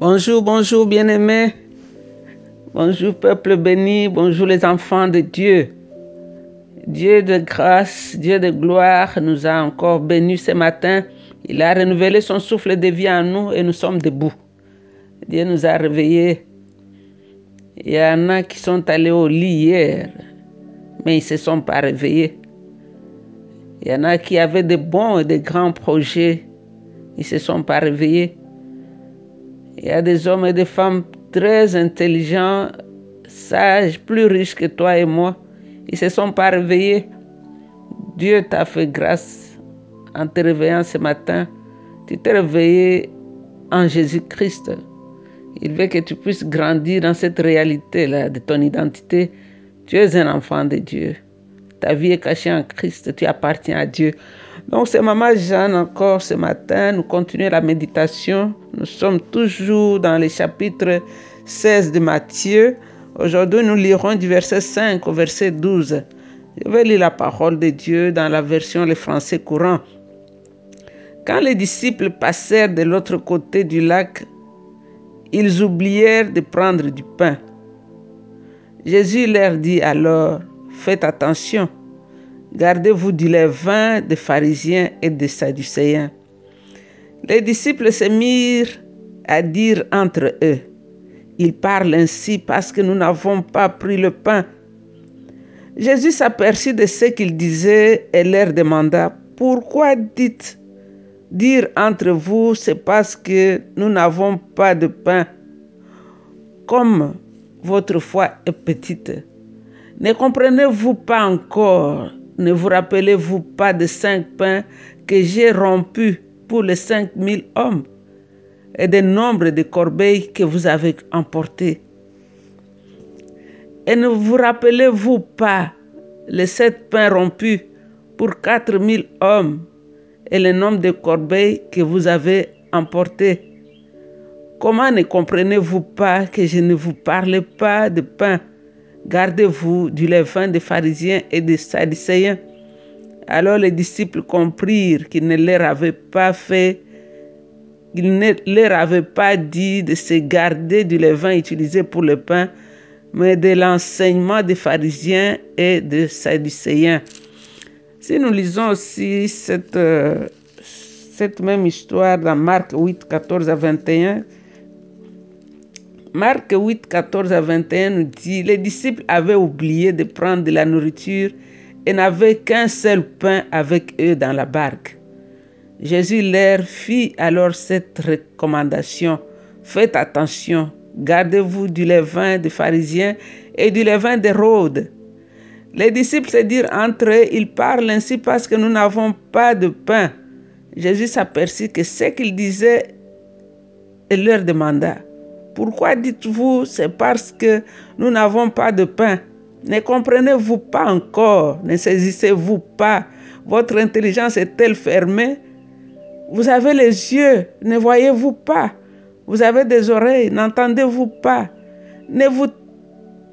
Bonjour, bonjour bien-aimés. Bonjour peuple béni, bonjour les enfants de Dieu. Dieu de grâce, Dieu de gloire nous a encore bénis ce matin. Il a renouvelé son souffle de vie en nous et nous sommes debout. Dieu nous a réveillés. Il y en a qui sont allés au lit hier, mais ils ne se sont pas réveillés. Il y en a qui avaient de bons et de grands projets, ils ne se sont pas réveillés. Il y a des hommes et des femmes très intelligents, sages, plus riches que toi et moi. Ils ne se sont pas réveillés. Dieu t'a fait grâce en te réveillant ce matin. Tu t'es réveillé en Jésus-Christ. Il veut que tu puisses grandir dans cette réalité-là de ton identité. Tu es un enfant de Dieu. Ta vie est cachée en Christ. Tu appartiens à Dieu. Donc, c'est Maman Jeanne encore ce matin. Nous continuons la méditation. Nous sommes toujours dans le chapitre 16 de Matthieu. Aujourd'hui, nous lirons du verset 5 au verset 12. Je vais lire la parole de Dieu dans la version le français courant. Quand les disciples passèrent de l'autre côté du lac, ils oublièrent de prendre du pain. Jésus leur dit alors, faites attention, gardez-vous du levain des pharisiens et des sadducéens. Les disciples se mirent à dire entre eux, ils parlent ainsi parce que nous n'avons pas pris le pain. Jésus s'aperçut de ce qu'ils disaient et leur demanda, pourquoi dites dire entre vous, c'est parce que nous n'avons pas de pain. Comme votre foi est petite, ne comprenez-vous pas encore, ne vous rappelez-vous pas de cinq pains que j'ai rompus pour les cinq mille hommes et des nombres de corbeilles que vous avez emportés Et ne vous rappelez-vous pas les sept pains rompus pour quatre mille hommes et le nombre de corbeilles que vous avez emportés Comment ne comprenez-vous pas que je ne vous parle pas de pain Gardez-vous du levain des pharisiens et des sadducéens. Alors les disciples comprirent qu'il ne leur avait pas fait, qu'il ne leur avait pas dit de se garder du levain utilisé pour le pain, mais de l'enseignement des pharisiens et des sadducéens. Si nous lisons aussi cette, euh, cette même histoire dans Marc 8, 14 à 21, Marc 8, 14 à 21 nous dit, les disciples avaient oublié de prendre de la nourriture et n'avaient qu'un seul pain avec eux dans la barque. Jésus leur fit alors cette recommandation. Faites attention, gardez-vous du levain des pharisiens et du levain des rôdes. Les disciples se dirent entre ils parlent ainsi parce que nous n'avons pas de pain. Jésus s'aperçut que ce qu'ils disaient et leur demanda, pourquoi dites-vous c'est parce que nous n'avons pas de pain? Ne comprenez-vous pas encore? Ne saisissez-vous pas? Votre intelligence est-elle fermée? Vous avez les yeux, ne voyez-vous pas? Vous avez des oreilles, n'entendez-vous pas? Ne vous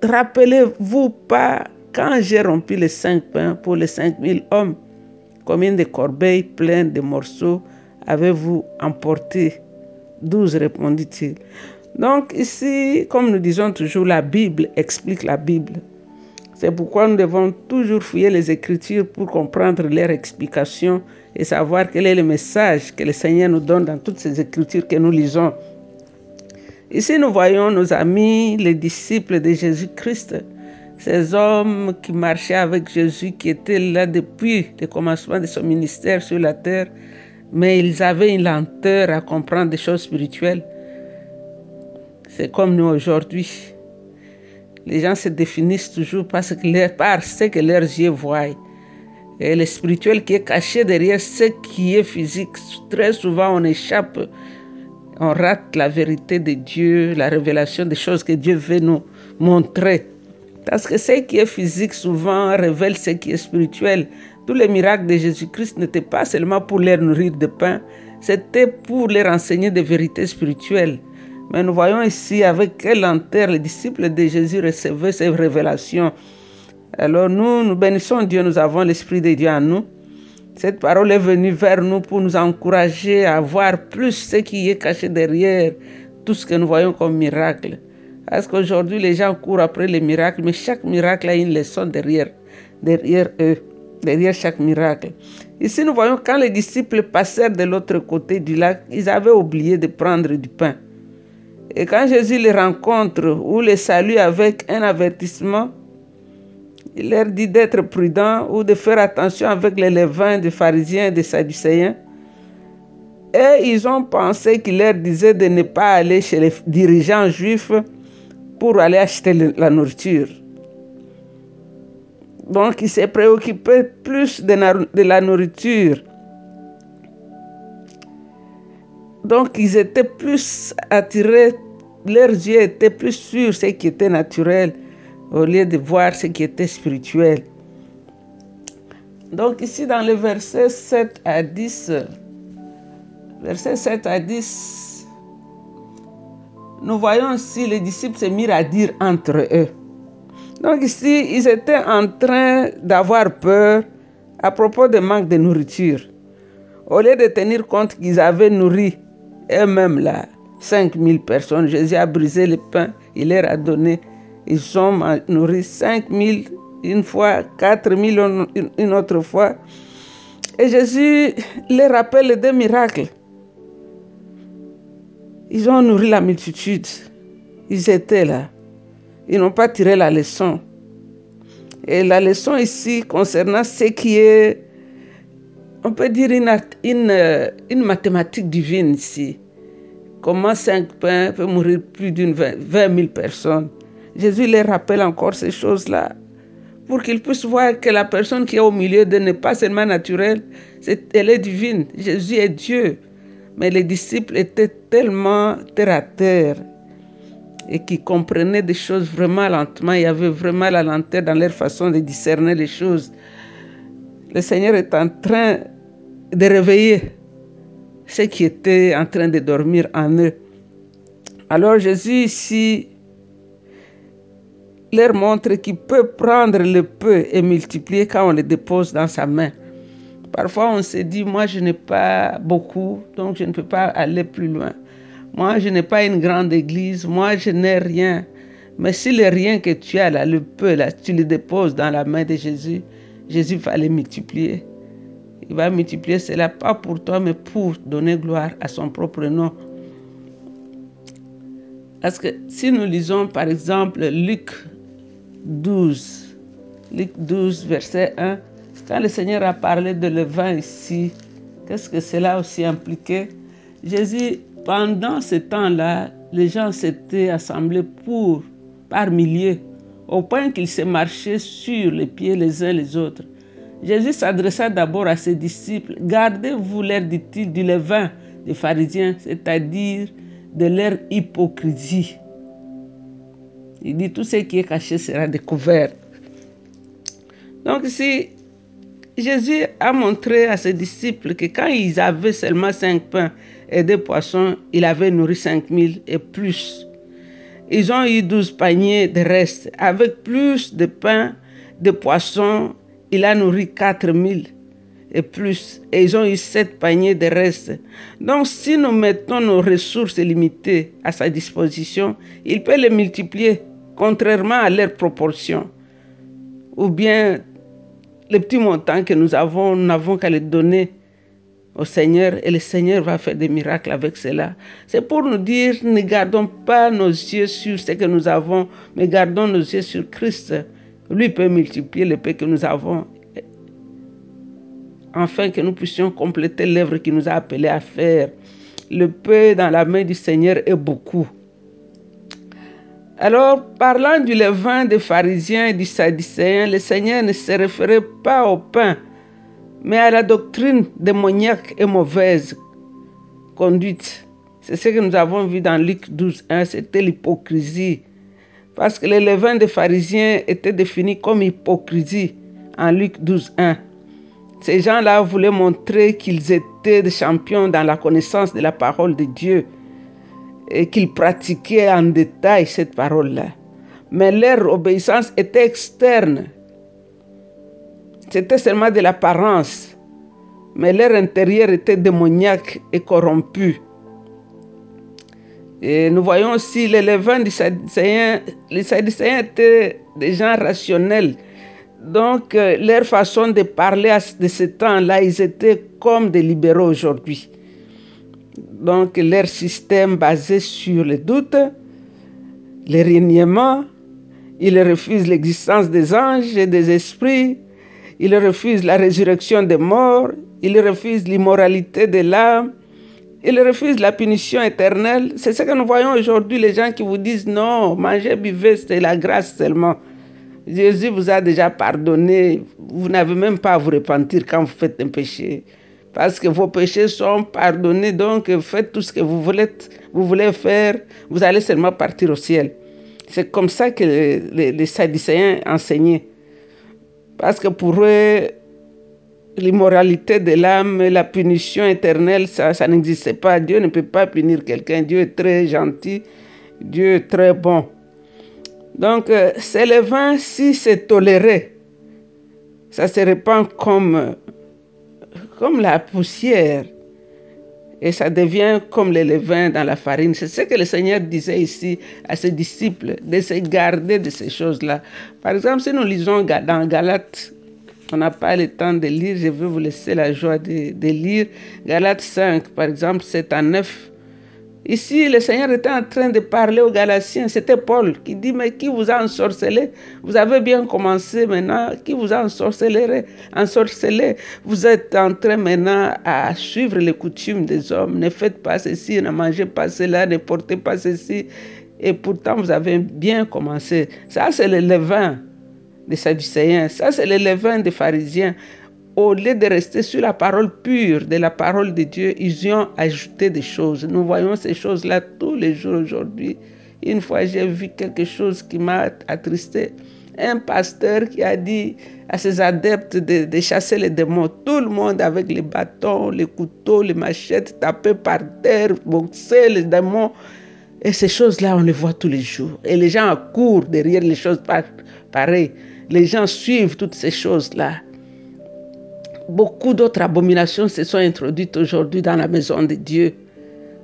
rappelez-vous pas quand j'ai rompu les cinq pains pour les cinq mille hommes? Combien de corbeilles pleines de morceaux avez-vous emporté Douze, répondit-il. Donc ici, comme nous disons toujours, la Bible explique la Bible. C'est pourquoi nous devons toujours fouiller les Écritures pour comprendre leurs explications et savoir quel est le message que le Seigneur nous donne dans toutes ces Écritures que nous lisons. Ici, nous voyons nos amis, les disciples de Jésus-Christ, ces hommes qui marchaient avec Jésus, qui étaient là depuis le commencement de son ministère sur la terre, mais ils avaient une lenteur à comprendre des choses spirituelles. C'est comme nous aujourd'hui. Les gens se définissent toujours parce que leur, par ce que leurs yeux voient. Et le spirituel qui est caché derrière ce qui est physique, très souvent on échappe, on rate la vérité de Dieu, la révélation des choses que Dieu veut nous montrer. Parce que ce qui est physique souvent révèle ce qui est spirituel. Tous les miracles de Jésus-Christ n'étaient pas seulement pour les nourrir de pain, c'était pour les enseigner des vérités spirituelles. Mais nous voyons ici avec quelle lenteur les disciples de Jésus recevaient ces révélations. Alors nous, nous bénissons Dieu, nous avons l'Esprit de Dieu en nous. Cette parole est venue vers nous pour nous encourager à voir plus ce qui est caché derrière tout ce que nous voyons comme miracle. Parce qu'aujourd'hui, les gens courent après les miracles, mais chaque miracle a une leçon derrière, derrière eux, derrière chaque miracle. Ici, nous voyons quand les disciples passèrent de l'autre côté du lac, ils avaient oublié de prendre du pain. Et quand Jésus les rencontre ou les salue avec un avertissement, il leur dit d'être prudents ou de faire attention avec les levains des pharisiens et des sadducéens. Et ils ont pensé qu'il leur disait de ne pas aller chez les dirigeants juifs pour aller acheter la nourriture. Donc, il s'est préoccupé plus de la nourriture. Donc, ils étaient plus attirés, leurs yeux étaient plus sur ce qui était naturel au lieu de voir ce qui était spirituel. Donc, ici, dans le verset 7 à 10, verset 7 à 10, nous voyons aussi les disciples se mirent à dire entre eux. Donc ici, ils étaient en train d'avoir peur à propos du manque de nourriture. Au lieu de tenir compte qu'ils avaient nourri eux-mêmes là, 5000 personnes, Jésus a brisé le pain, il leur a donné. Ils ont nourri 5000 une fois, 4000 une autre fois. Et Jésus les rappelle des miracles. Ils ont nourri la multitude. Ils étaient là. Ils n'ont pas tiré la leçon. Et la leçon ici concernant ce qui est, on peut dire, une, une, mathématique divine ici. Comment cinq pains peuvent mourir plus d'une 20 000 personnes? Jésus les rappelle encore ces choses-là pour qu'ils puissent voir que la personne qui est au milieu de n'est pas seulement naturelle, elle est divine. Jésus est Dieu. Mais les disciples étaient tellement terre à terre et qui comprenaient des choses vraiment lentement. Il y avait vraiment la lenteur dans leur façon de discerner les choses. Le Seigneur est en train de réveiller ceux qui étaient en train de dormir en eux. Alors Jésus ici leur montre qu'il peut prendre le peu et multiplier quand on le dépose dans sa main. Parfois on se dit, moi je n'ai pas beaucoup, donc je ne peux pas aller plus loin. Moi, je n'ai pas une grande église. Moi, je n'ai rien. Mais si le rien que tu as là, le peu là, tu le déposes dans la main de Jésus, Jésus va les multiplier. Il va multiplier cela pas pour toi, mais pour donner gloire à son propre nom. Parce que si nous lisons par exemple Luc 12, Luc 12, verset 1, quand le Seigneur a parlé de levain ici, qu'est-ce que cela aussi impliqué? Jésus pendant ce temps-là, les gens s'étaient assemblés pour, par milliers, au point qu'ils se marchaient sur les pieds les uns les autres. Jésus s'adressa d'abord à ses disciples. Gardez-vous, leur dit-il, du levain des pharisiens, c'est-à-dire de leur hypocrisie. Il dit tout ce qui est caché sera découvert. Donc si Jésus a montré à ses disciples que quand ils avaient seulement cinq pains et des poissons, il avait nourri 5000 et plus. Ils ont eu 12 paniers de reste. Avec plus de pain, de poissons, il a nourri 4000 et plus. Et ils ont eu 7 paniers de reste. Donc si nous mettons nos ressources limitées à sa disposition, il peut les multiplier, contrairement à leur proportion. Ou bien les petits montants que nous avons, nous n'avons qu'à les donner au Seigneur et le Seigneur va faire des miracles avec cela. C'est pour nous dire, ne gardons pas nos yeux sur ce que nous avons, mais gardons nos yeux sur Christ. Lui peut multiplier le peu que nous avons, afin que nous puissions compléter l'œuvre qu'il nous a appelé à faire. Le peu dans la main du Seigneur est beaucoup. Alors, parlant du levain des pharisiens et du sadducéen, le Seigneur ne se référait pas au pain, mais à la doctrine démoniaque et mauvaise conduite. C'est ce que nous avons vu dans Luc 12, 1, c'était l'hypocrisie. Parce que les levains des pharisiens étaient définis comme hypocrisie en Luc 12, 1. Ces gens-là voulaient montrer qu'ils étaient des champions dans la connaissance de la parole de Dieu et qu'ils pratiquaient en détail cette parole-là. Mais leur obéissance était externe c'était seulement de l'apparence, mais leur intérieur était démoniaque et corrompu. Et nous voyons aussi les levains des Sadducéens. Les Sadducéens étaient des gens rationnels. Donc, euh, leur façon de parler de ce temps-là, ils étaient comme des libéraux aujourd'hui. Donc, leur système basé sur le doute, le reniement, ils refusent l'existence des anges et des esprits, ils refusent la résurrection des morts, ils refusent l'immoralité de l'âme, ils refusent la punition éternelle. C'est ce que nous voyons aujourd'hui, les gens qui vous disent non, manger, buvez, c'est la grâce seulement. Jésus vous a déjà pardonné. Vous n'avez même pas à vous repentir quand vous faites un péché. Parce que vos péchés sont pardonnés, donc faites tout ce que vous voulez, vous voulez faire. Vous allez seulement partir au ciel. C'est comme ça que les, les, Sadducéens enseignaient. Parce que pour eux, l'immoralité de l'âme, la punition éternelle, ça, ça n'existait pas. Dieu ne peut pas punir quelqu'un. Dieu est très gentil. Dieu est très bon. Donc, c'est le vin, si c'est toléré, ça se répand comme, comme la poussière et ça devient comme le levain dans la farine. C'est ce que le Seigneur disait ici à ses disciples, de se garder de ces choses-là. Par exemple, si nous lisons dans Galates on n'a pas le temps de lire, je vais vous laisser la joie de, lire. Galates 5, par exemple, 7 à 9. Ici, le Seigneur était en train de parler aux Galatiens. C'était Paul qui dit, mais qui vous a ensorcelé? Vous avez bien commencé maintenant. Qui vous a ensorcelé, Vous êtes en train maintenant à suivre les coutumes des hommes. Ne faites pas ceci, ne mangez pas cela, ne portez pas ceci. Et pourtant, vous avez bien commencé. Ça, c'est le levain des Sadducéens. Ça, c'est le levain des pharisiens. Au lieu de rester sur la parole pure de la parole de Dieu, ils y ont ajouté des choses. Nous voyons ces choses-là tous les jours aujourd'hui. Une fois, j'ai vu quelque chose qui m'a attristé. Un pasteur qui a dit à ses adeptes de, chasser les démons. Tout le monde avec les bâtons, les couteaux, les machettes, taper par terre, boxer les démons. Et ces choses-là, on les voit tous les jours. Et les gens courent derrière les choses pareilles. Les gens suivent toutes ces choses-là. Beaucoup d'autres abominations se sont introduites aujourd'hui dans la maison de Dieu.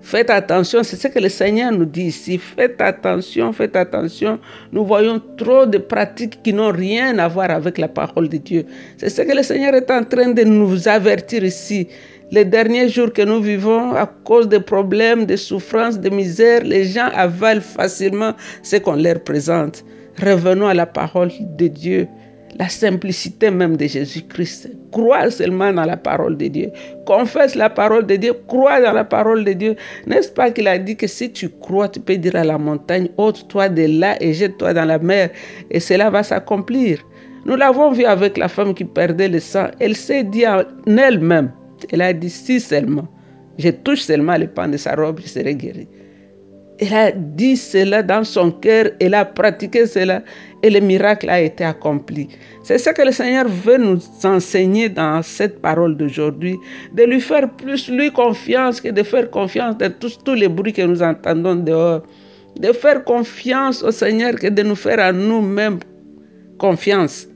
Faites attention, c'est ce que le Seigneur nous dit ici. Faites attention, faites attention. Nous voyons trop de pratiques qui n'ont rien à voir avec la parole de Dieu. C'est ce que le Seigneur est en train de nous avertir ici. Les derniers jours que nous vivons, à cause des problèmes, des souffrances, des misères, les gens avalent facilement ce qu'on leur présente. Revenons à la parole de Dieu, la simplicité même de Jésus-Christ. Crois seulement dans la parole de Dieu. Confesse la parole de Dieu. Crois dans la parole de Dieu. N'est-ce pas qu'il a dit que si tu crois, tu peux dire à la montagne, ôte-toi de là et jette-toi dans la mer. Et cela va s'accomplir. Nous l'avons vu avec la femme qui perdait le sang. Elle s'est dit en elle-même, elle a dit si seulement, je touche seulement le pan de sa robe, je serai guérie. Elle a dit cela dans son cœur, elle a pratiqué cela et le miracle a été accompli. C'est ce que le Seigneur veut nous enseigner dans cette parole d'aujourd'hui, de lui faire plus lui confiance que de faire confiance dans tous, tous les bruits que nous entendons dehors. De faire confiance au Seigneur que de nous faire à nous-mêmes confiance.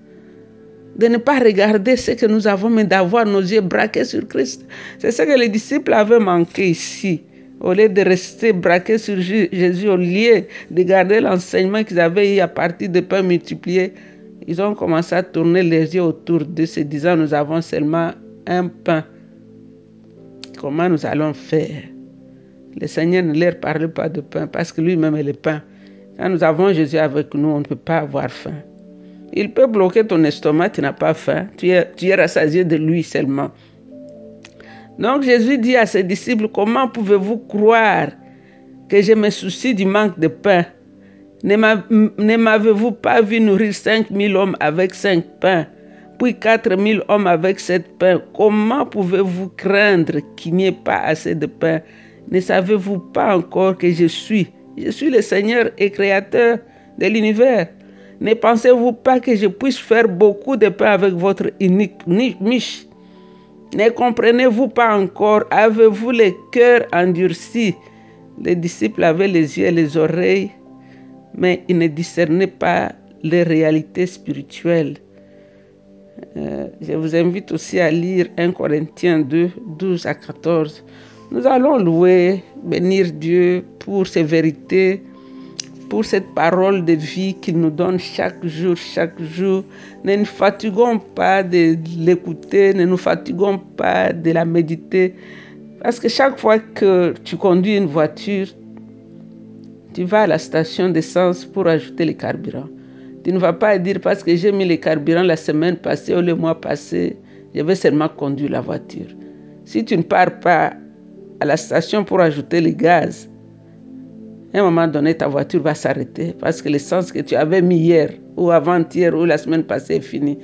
De ne pas regarder ce que nous avons, mais d'avoir nos yeux braqués sur Christ. C'est ce que les disciples avaient manqué ici au lieu de rester braqués sur Jésus, au lieu de garder l'enseignement qu'ils avaient eu à partir de pains multipliés, ils ont commencé à tourner les yeux autour de se disant, nous avons seulement un pain. Comment nous allons faire? Le Seigneur ne leur parle pas de pain parce que lui-même est le pain. Quand nous avons Jésus avec nous, on ne peut pas avoir faim. Il peut bloquer ton estomac, tu n'as pas faim. Tu es, tu es rassasié de lui seulement. Donc Jésus dit à ses disciples, comment pouvez-vous croire que je me soucie du manque de pain? Ne m'avez-vous pas vu nourrir cinq mille hommes avec cinq pains, puis quatre mille hommes avec sept pains? Comment pouvez-vous craindre qu'il n'y ait pas assez de pain? Ne savez-vous pas encore que je suis Je suis le Seigneur et Créateur de l'univers? Ne pensez-vous pas que je puisse faire beaucoup de pain avec votre unique miche? Ne comprenez-vous pas encore? Avez-vous le cœur endurci? Les disciples avaient les yeux et les oreilles, mais ils ne discernaient pas les réalités spirituelles. Euh, je vous invite aussi à lire 1 Corinthiens 2, 12 à 14. Nous allons louer, bénir Dieu pour ses vérités, pour cette parole de vie qu'il nous donne chaque jour, chaque jour. Ne nous fatiguons pas de l'écouter, ne nous fatiguons pas de la méditer. Parce que chaque fois que tu conduis une voiture, tu vas à la station d'essence pour ajouter le carburant. Tu ne vas pas dire parce que j'ai mis le carburant la semaine passée ou le mois passé, je vais seulement conduire la voiture. Si tu ne pars pas à la station pour ajouter le gaz, à un moment donné, ta voiture va s'arrêter parce que l'essence que tu avais mis hier ou avant-hier ou la semaine passée est fini.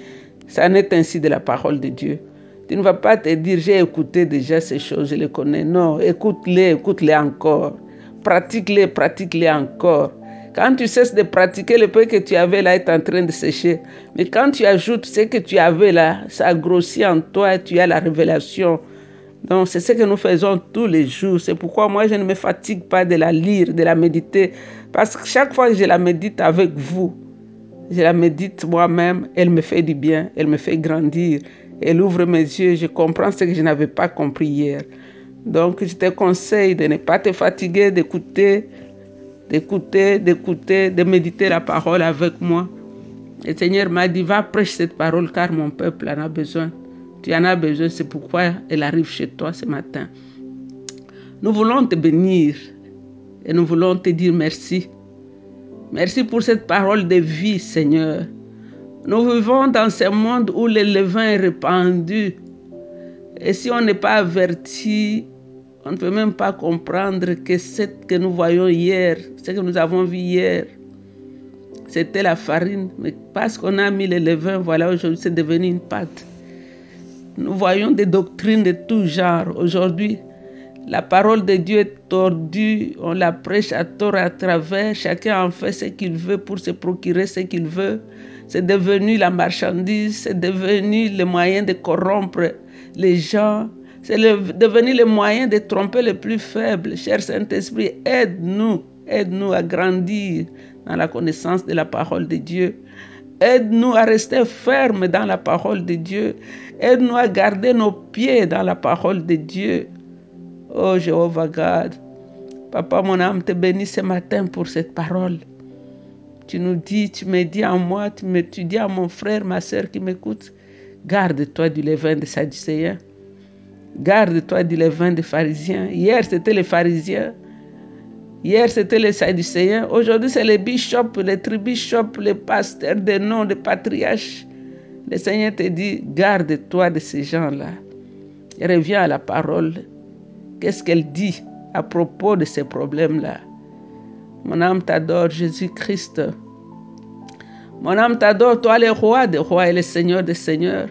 Ça n'est ainsi de la parole de Dieu. Tu ne vas pas te dire, j'ai écouté déjà ces choses, je les connais. Non, écoute-les, écoute-les encore. Pratique-les, pratique-les encore. Quand tu cesses de pratiquer, le peu que tu avais là est en train de sécher. Mais quand tu ajoutes ce que tu avais là, ça grossit en toi et tu as la révélation donc, c'est ce que nous faisons tous les jours. C'est pourquoi moi, je ne me fatigue pas de la lire, de la méditer. Parce que chaque fois que je la médite avec vous, je la médite moi-même, elle me fait du bien, elle me fait grandir. Elle ouvre mes yeux, je comprends ce que je n'avais pas compris hier. Donc, je te conseille de ne pas te fatiguer d'écouter, d'écouter, d'écouter, de méditer la parole avec moi. Le Seigneur m'a dit, va prêcher cette parole car mon peuple en a besoin. Tu en as besoin, c'est pourquoi elle arrive chez toi ce matin. Nous voulons te bénir et nous voulons te dire merci. Merci pour cette parole de vie, Seigneur. Nous vivons dans ce monde où le levain est répandu. Et si on n'est pas averti, on ne peut même pas comprendre que ce que nous voyons hier, ce que nous avons vu hier, c'était la farine. Mais parce qu'on a mis le levain, voilà, aujourd'hui, c'est devenu une pâte. Nous voyons des doctrines de tout genre. Aujourd'hui, la parole de Dieu est tordue, on la prêche à tort à travers, chacun en fait ce qu'il veut pour se procurer ce qu'il veut. C'est devenu la marchandise, c'est devenu le moyen de corrompre les gens, c'est devenu le moyen de tromper les plus faibles. Cher Saint-Esprit, aide-nous, aide-nous à grandir dans la connaissance de la parole de Dieu. Aide-nous à rester fermes dans la parole de Dieu. Aide-nous à garder nos pieds dans la parole de Dieu. Oh Jéhovah God, Papa, mon âme te bénit ce matin pour cette parole. Tu nous dis, tu me dis en moi, tu, me, dis à mon frère, ma soeur qui m'écoute, garde-toi du levain des Sadducéens. Garde-toi du levain des pharisiens. Hier, c'était les pharisiens. Hier, c'était les Sadducéens. Aujourd'hui, c'est les bishops, les tribishops, les pasteurs des noms, les patriarches. Le Seigneur te dit, garde-toi de ces gens-là. Reviens à la parole. Qu'est-ce qu'elle dit à propos de ces problèmes-là? Mon âme t'adore, Jésus-Christ. Mon âme t'adore, toi le roi des rois et le Seigneur des seigneurs.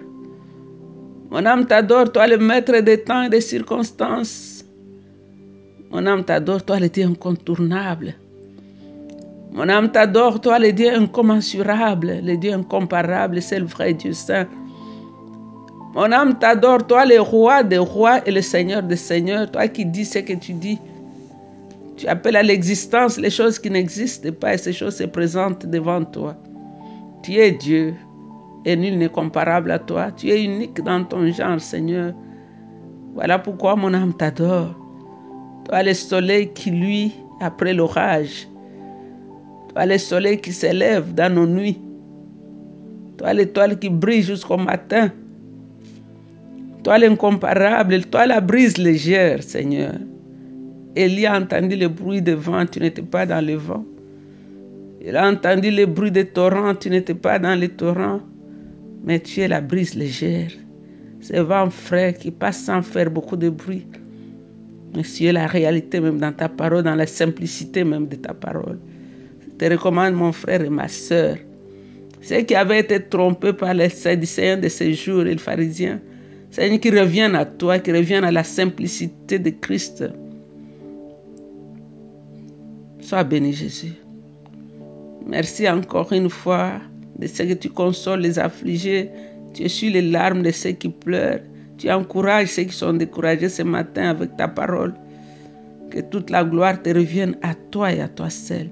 Mon âme t'adore, toi le maître des temps et des circonstances. Mon âme t'adore, toi le Dieu incontournable. Mon âme t'adore, toi le Dieu incommensurable, le Dieu incomparable, c'est le vrai Dieu saint. Mon âme t'adore, toi le roi des rois et le Seigneur des seigneurs, toi qui dis ce que tu dis. Tu appelles à l'existence les choses qui n'existent pas et ces choses se présentent devant toi. Tu es Dieu et nul n'est comparable à toi. Tu es unique dans ton genre, Seigneur. Voilà pourquoi mon âme t'adore. Toi, le soleil qui luit après l'orage. Toi, le soleil qui s'élève dans nos nuits. Toi, l'étoile qui brille jusqu'au matin. Toi, l'incomparable. Toi, la brise légère, Seigneur. Élie a entendu le bruit de vent, tu n'étais pas dans le vent. Il a entendu le bruit des torrents, tu n'étais pas dans les torrents. Mais tu es la brise légère. Ce vent frais qui passe sans faire beaucoup de bruit. Monsieur, la réalité même dans ta parole, dans la simplicité même de ta parole. Je te recommande, mon frère et ma soeur, ceux qui avaient été trompés par les Sadducéens de ces jours et les pharisiens, Seigneur, qui reviennent à toi, qui reviennent à la simplicité de Christ. Sois béni, Jésus. Merci encore une fois de ce que tu consoles les affligés, tu essuies les larmes de ceux qui pleurent. Tu encourages ceux qui sont découragés ce matin avec ta parole. Que toute la gloire te revienne à toi et à toi seul.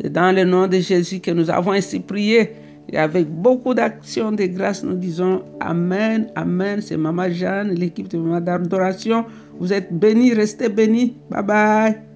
C'est dans le nom de Jésus que nous avons ainsi prié. Et avec beaucoup d'actions de grâce, nous disons Amen, Amen. C'est Maman Jeanne, l'équipe de Maman d'adoration. Vous êtes bénis, restez bénis. Bye bye.